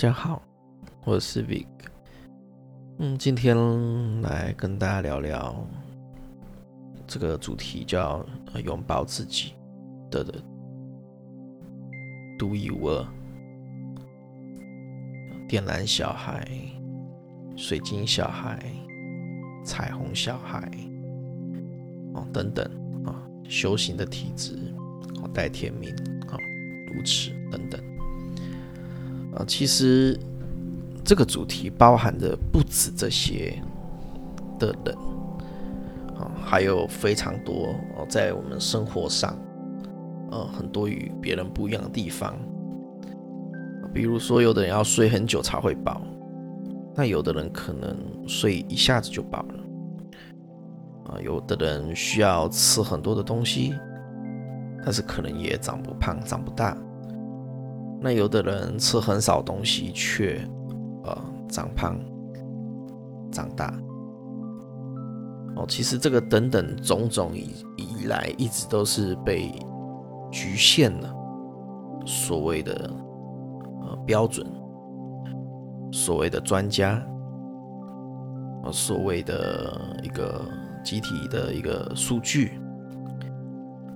大家好，我是 Vic。嗯，今天来跟大家聊聊这个主题，叫拥抱自己的独一无二。电缆小孩、水晶小孩、彩虹小孩，哦，等等啊，修行的体质，哦，带天命，啊，如此等等。其实这个主题包含的不止这些的人啊，还有非常多哦，在我们生活上，呃，很多与别人不一样的地方。比如说，有的人要睡很久才会饱，那有的人可能睡一下子就饱了。啊，有的人需要吃很多的东西，但是可能也长不胖、长不大。那有的人吃很少东西，却呃长胖、长大。哦，其实这个等等种种以以来，一直都是被局限了所谓的呃标准，所谓的专家，呃所谓的一个集体的一个数据。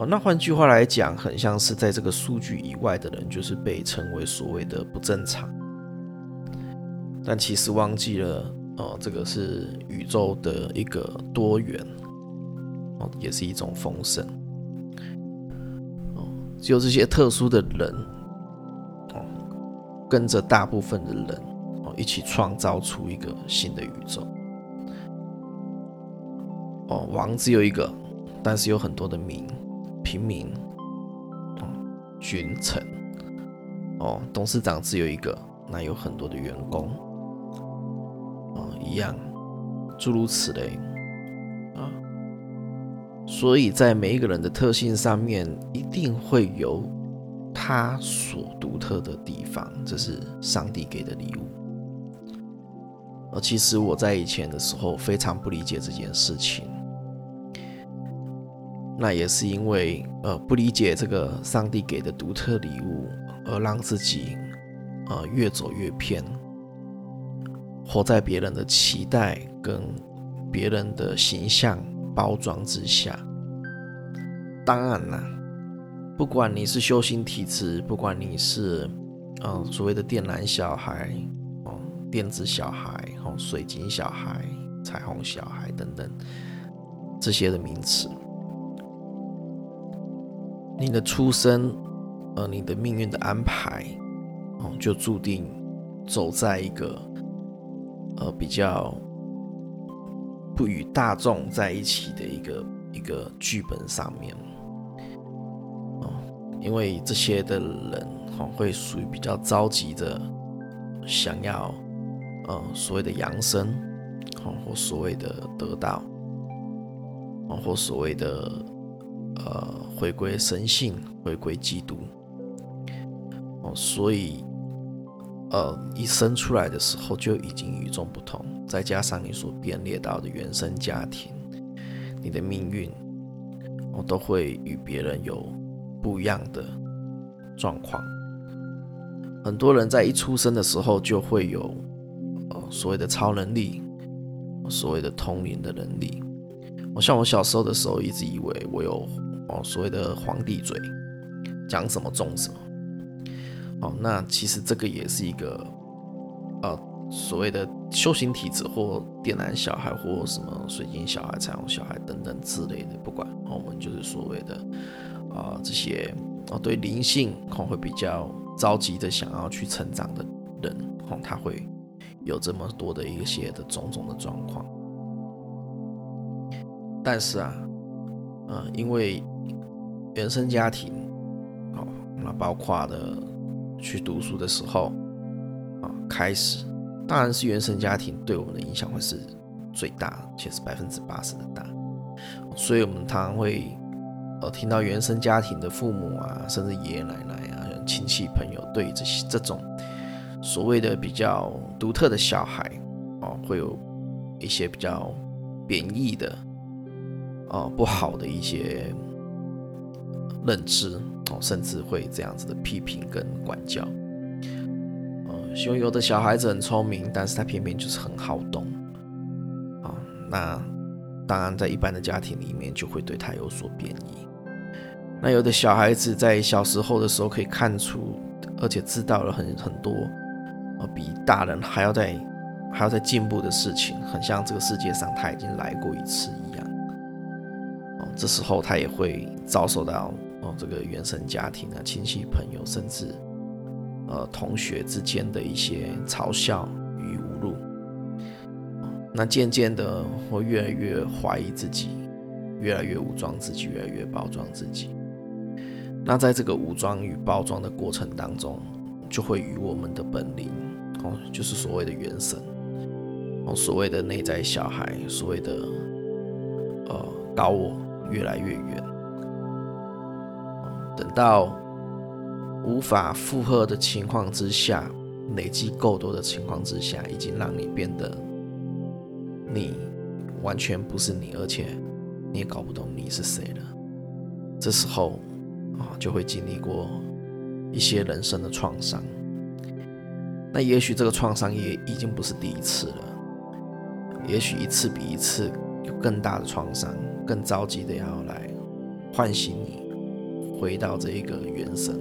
哦，那换句话来讲，很像是在这个数据以外的人，就是被称为所谓的不正常。但其实忘记了，哦，这个是宇宙的一个多元，哦，也是一种丰盛。哦，只有这些特殊的人，哦，跟着大部分的人，哦，一起创造出一个新的宇宙。哦，王只有一个，但是有很多的名。平民，哦，君臣，哦，董事长只有一个，那有很多的员工，哦，一样，诸如此类，啊，所以在每一个人的特性上面，一定会有他所独特的地方，这是上帝给的礼物。而其实我在以前的时候非常不理解这件事情。那也是因为呃不理解这个上帝给的独特礼物，而让自己呃越走越偏，活在别人的期待跟别人的形象包装之下。当然啦，不管你是修行体质，不管你是嗯所谓的电缆小孩哦、电子小孩哦、水晶小孩、彩虹小孩等等这些的名词。你的出生，呃，你的命运的安排，哦，就注定走在一个，呃，比较不与大众在一起的一个一个剧本上面，哦，因为这些的人，哦，会属于比较着急的，想要，呃，所谓的扬升，哦，或所谓的得到，哦，或所谓的。呃，回归神性，回归基督。哦，所以，呃，一生出来的时候就已经与众不同，再加上你所编列到的原生家庭，你的命运，我都会与别人有不一样的状况。很多人在一出生的时候就会有，呃，所谓的超能力，所谓的通灵的能力。我像我小时候的时候，一直以为我有。哦，所谓的皇帝嘴，讲什么中什么。哦，那其实这个也是一个，呃，所谓的修行体质或电缆小孩或什么水晶小孩、彩虹小孩等等之类的，不管，我们就是所谓的啊这些哦对灵性哦会比较着急的想要去成长的人，哦他会有这么多的一些的种种的状况。但是啊，呃，因为原生家庭，哦，那包括的去读书的时候，啊，开始，当然是原生家庭对我们的影响会是最大，且是百分之八十的大，所以我们常常会，呃，听到原生家庭的父母啊，甚至爷爷奶奶啊，亲戚朋友对这些这种所谓的比较独特的小孩，哦，会有一些比较贬义的，哦，不好的一些。认知哦，甚至会这样子的批评跟管教，呃，有有的小孩子很聪明，但是他偏偏就是很好动啊。那当然，在一般的家庭里面就会对他有所贬义。那有的小孩子在小时候的时候可以看出，而且知道了很很多，呃，比大人还要在还要在进步的事情，很像这个世界上他已经来过一次一样。哦，这时候他也会遭受到这个原生家庭啊、亲戚朋友，甚至呃同学之间的一些嘲笑与侮辱。那渐渐的，会越来越怀疑自己，越来越武装自己，越来越包装自己。那在这个武装与包装的过程当中，就会与我们的本领，哦，就是所谓的原神，哦，所谓的内在小孩，所谓的呃高我，越来越远。等到无法负荷的情况之下，累积够多的情况之下，已经让你变得你完全不是你，而且你也搞不懂你是谁了。这时候。啊，就会经历过一些人生的创伤。那也许这个创伤也已经不是第一次了，也许一次比一次有更大的创伤，更着急的要来唤醒你，回到这一个原神，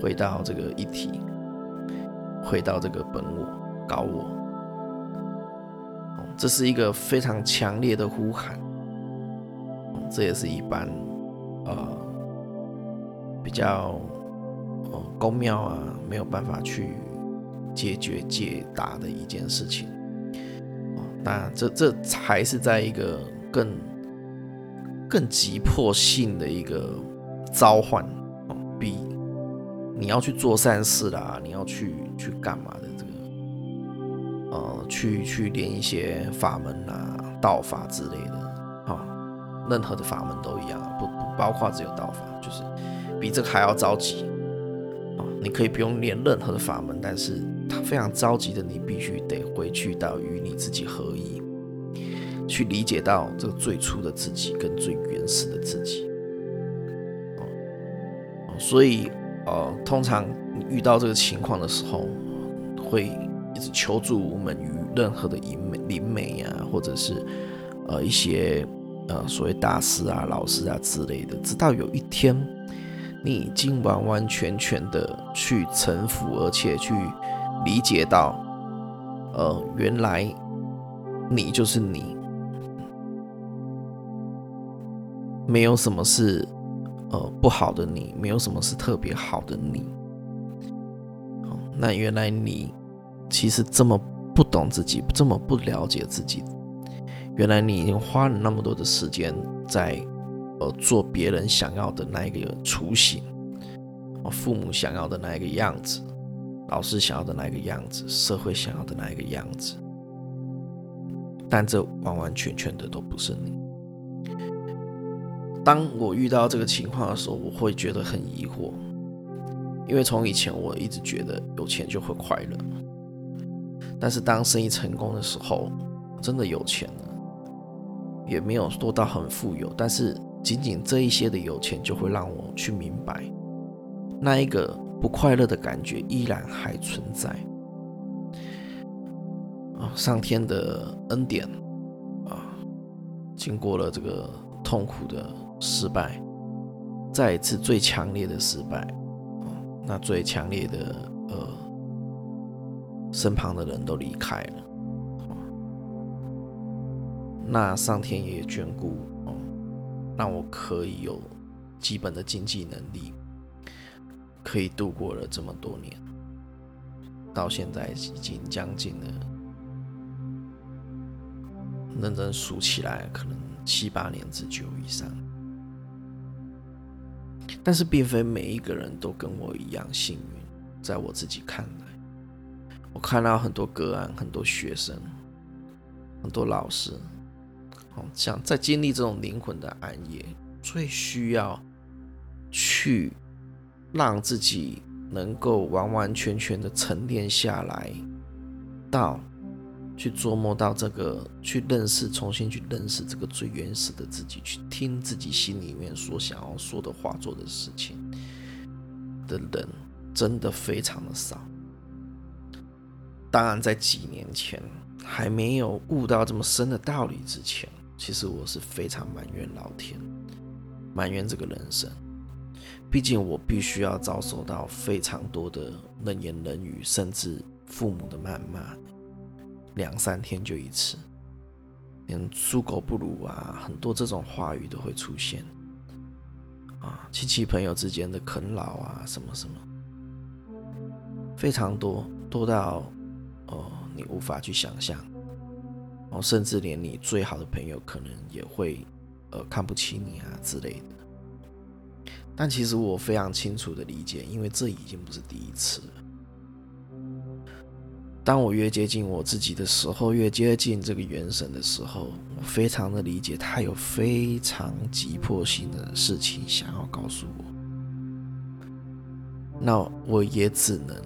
回到这个一体，回到这个本我、高我。这是一个非常强烈的呼喊，这也是一般，呃。比较哦，公庙啊，没有办法去解决解答的一件事情。那这这才是在一个更更急迫性的一个召唤哦，比你要去做善事啦，你要去去干嘛的这个呃，去去练一些法门啊、道法之类的啊，任何的法门都一样，不不包括只有道法，就是。比这个还要着急啊！你可以不用练任何的法门，但是他非常着急的，你必须得回去到与你自己合一，去理解到这个最初的自己跟最原始的自己。所以呃，通常你遇到这个情况的时候，会一直求助无门于任何的灵媒、灵媒啊，或者是呃一些呃所谓大师啊、老师啊之类的，直到有一天。你已经完完全全的去臣服，而且去理解到，呃，原来你就是你，没有什么是呃不好的你，没有什么是特别好的你。那原来你其实这么不懂自己，这么不了解自己，原来你已经花了那么多的时间在。呃，做别人想要的那一个雏形，父母想要的那一个样子，老师想要的那一个样子，社会想要的那一个样子，但这完完全全的都不是你。当我遇到这个情况的时候，我会觉得很疑惑，因为从以前我一直觉得有钱就会快乐，但是当生意成功的时候，真的有钱了，也没有多到很富有，但是。仅仅这一些的有钱，就会让我去明白，那一个不快乐的感觉依然还存在。啊，上天的恩典啊，经过了这个痛苦的失败，再一次最强烈的失败，那最强烈的呃，身旁的人都离开了，那上天也眷顾。让我可以有基本的经济能力，可以度过了这么多年，到现在已经将近了，认真数起来可能七八年之久以上。但是并非每一个人都跟我一样幸运，在我自己看来，我看到很多个案，很多学生，很多老师。像在经历这种灵魂的暗夜，最需要去让自己能够完完全全的沉淀下来，到去琢磨到这个，去认识，重新去认识这个最原始的自己，去听自己心里面所想要说的话、做的事情的人，真的非常的少。当然在几年前还没有悟到这么深的道理之前，其实我是非常埋怨老天，埋怨这个人生。毕竟我必须要遭受到非常多的冷言冷语，甚至父母的谩骂，两三天就一次，连猪狗不如啊，很多这种话语都会出现。啊，亲戚朋友之间的啃老啊，什么什么，非常多，多到哦你无法去想象，哦，甚至连你最好的朋友可能也会呃看不起你啊之类的。但其实我非常清楚的理解，因为这已经不是第一次了。当我越接近我自己的时候，越接近这个元神的时候，我非常的理解他有非常急迫性的事情想要告诉我。那我也只能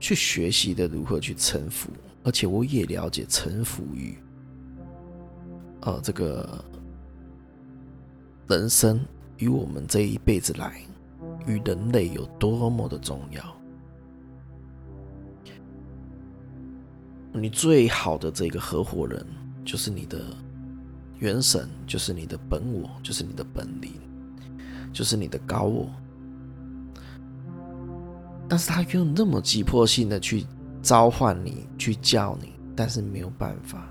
去学习的如何去臣服，而且我也了解臣服于呃这个人生。与我们这一辈子来，与人类有多么的重要？你最好的这个合伙人，就是你的元神，就是你的本我，就是你的本灵，就是你的高我。但是他又那么急迫性的去召唤你，去叫你，但是没有办法。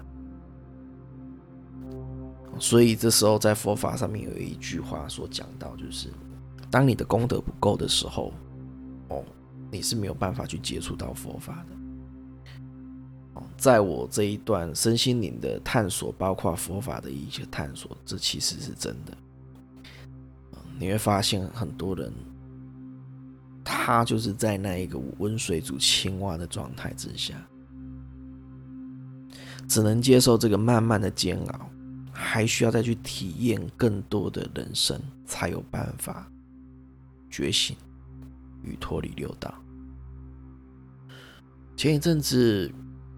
所以这时候，在佛法上面有一句话所讲到，就是当你的功德不够的时候，哦，你是没有办法去接触到佛法的。在我这一段身心灵的探索，包括佛法的一些探索，这其实是真的。你会发现很多人，他就是在那一个温水煮青蛙的状态之下，只能接受这个慢慢的煎熬。还需要再去体验更多的人生，才有办法觉醒与脱离六道。前一阵子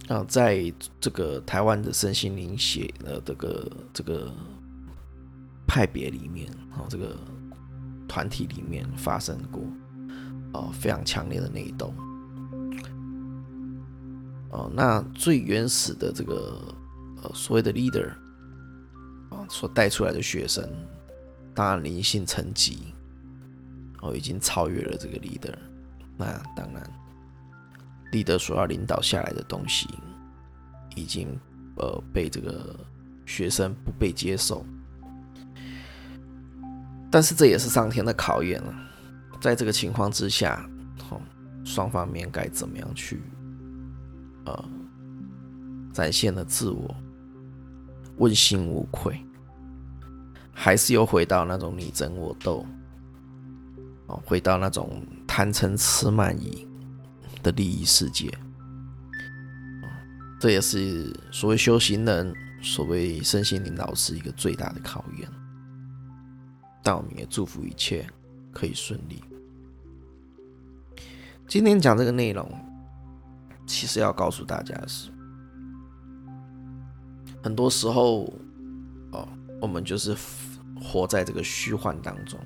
啊，在这个台湾的身心灵写的这个这个派别里面啊，这个团体里面发生过啊非常强烈的内斗。哦，那最原始的这个呃所谓的 leader 啊。所带出来的学生，当然灵性层级哦，已经超越了这个 leader。那当然立德所要领导下来的东西，已经呃被这个学生不被接受。但是这也是上天的考验了。在这个情况之下，哦，双方面该怎么样去呃展现了自我，问心无愧。还是又回到那种你争我斗，哦，回到那种贪嗔痴慢疑的利益世界，这也是所谓修行人、所谓身心灵老师一个最大的考验。但我们也祝福一切可以顺利。今天讲这个内容，其实要告诉大家的是，很多时候，哦。我们就是活在这个虚幻当中，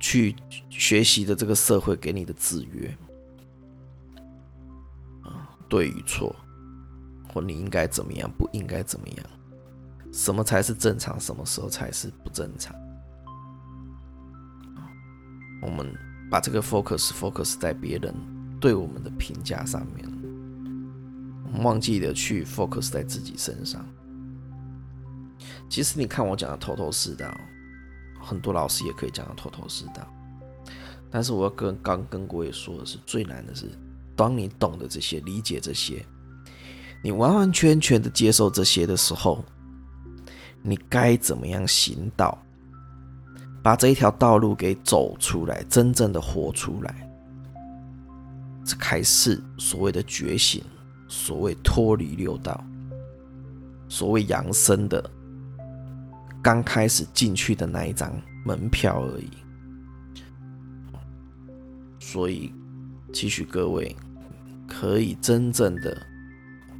去学习的这个社会给你的制约，啊，对与错，或你应该怎么样，不应该怎么样，什么才是正常，什么时候才是不正常？我们把这个 focus focus 在别人对我们的评价上面，忘记了去 focus 在自己身上。其实你看我讲的头头是道，很多老师也可以讲的头头是道。但是我要跟刚跟各位说的是，最难的是，当你懂得这些、理解这些，你完完全全的接受这些的时候，你该怎么样行道，把这一条道路给走出来，真正的活出来，这才是所谓的觉醒，所谓脱离六道，所谓扬升的。刚开始进去的那一张门票而已，所以期许各位可以真正的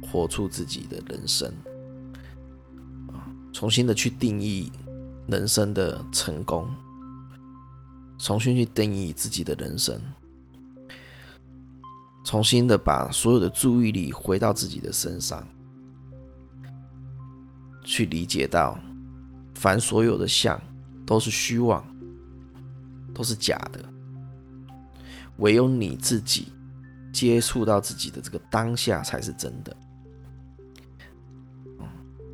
活出自己的人生，重新的去定义人生的成功，重新去定义自己的人生，重新的把所有的注意力回到自己的身上，去理解到，凡所有的相都是虚妄，都是假的，唯有你自己接触到自己的这个当下才是真的。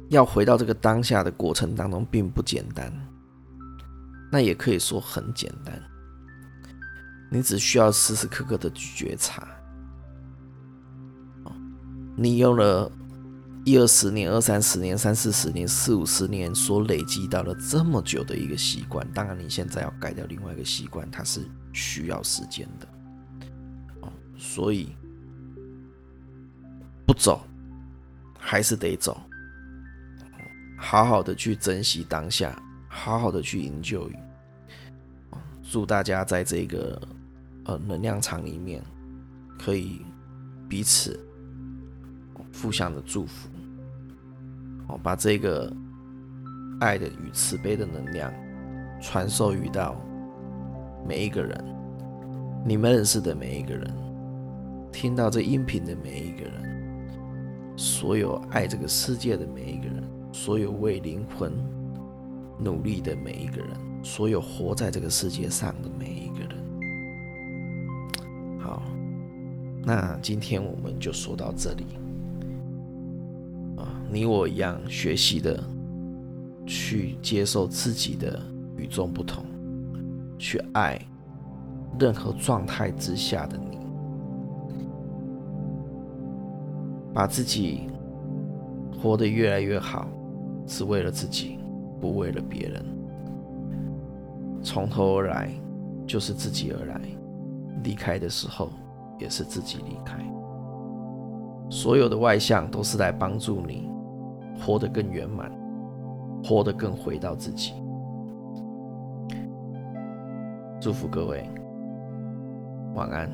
要回到这个当下的过程当中，并不简单，那也可以说很简单，你只需要时时刻刻的觉察。你用了一二十年、二三十年、三四十年、四五十年所累积到了这么久的一个习惯，当然你现在要改掉另外一个习惯，它是需要时间的。哦，所以不走还是得走，好好的去珍惜当下，好好的去营救。祝大家在这个呃能量场里面可以彼此。互相的祝福，哦，把这个爱的与慈悲的能量传授于到每一个人，你们认识的每一个人，听到这音频的每一个人，所有爱这个世界的每一个人，所有为灵魂努力的每一个人，所有活在这个世界上的每一个人。好，那今天我们就说到这里。你我一样学习的，去接受自己的与众不同，去爱任何状态之下的你，把自己活得越来越好，是为了自己，不为了别人。从头而来就是自己而来，离开的时候也是自己离开。所有的外向都是来帮助你。活得更圆满，活得更回到自己。祝福各位，晚安。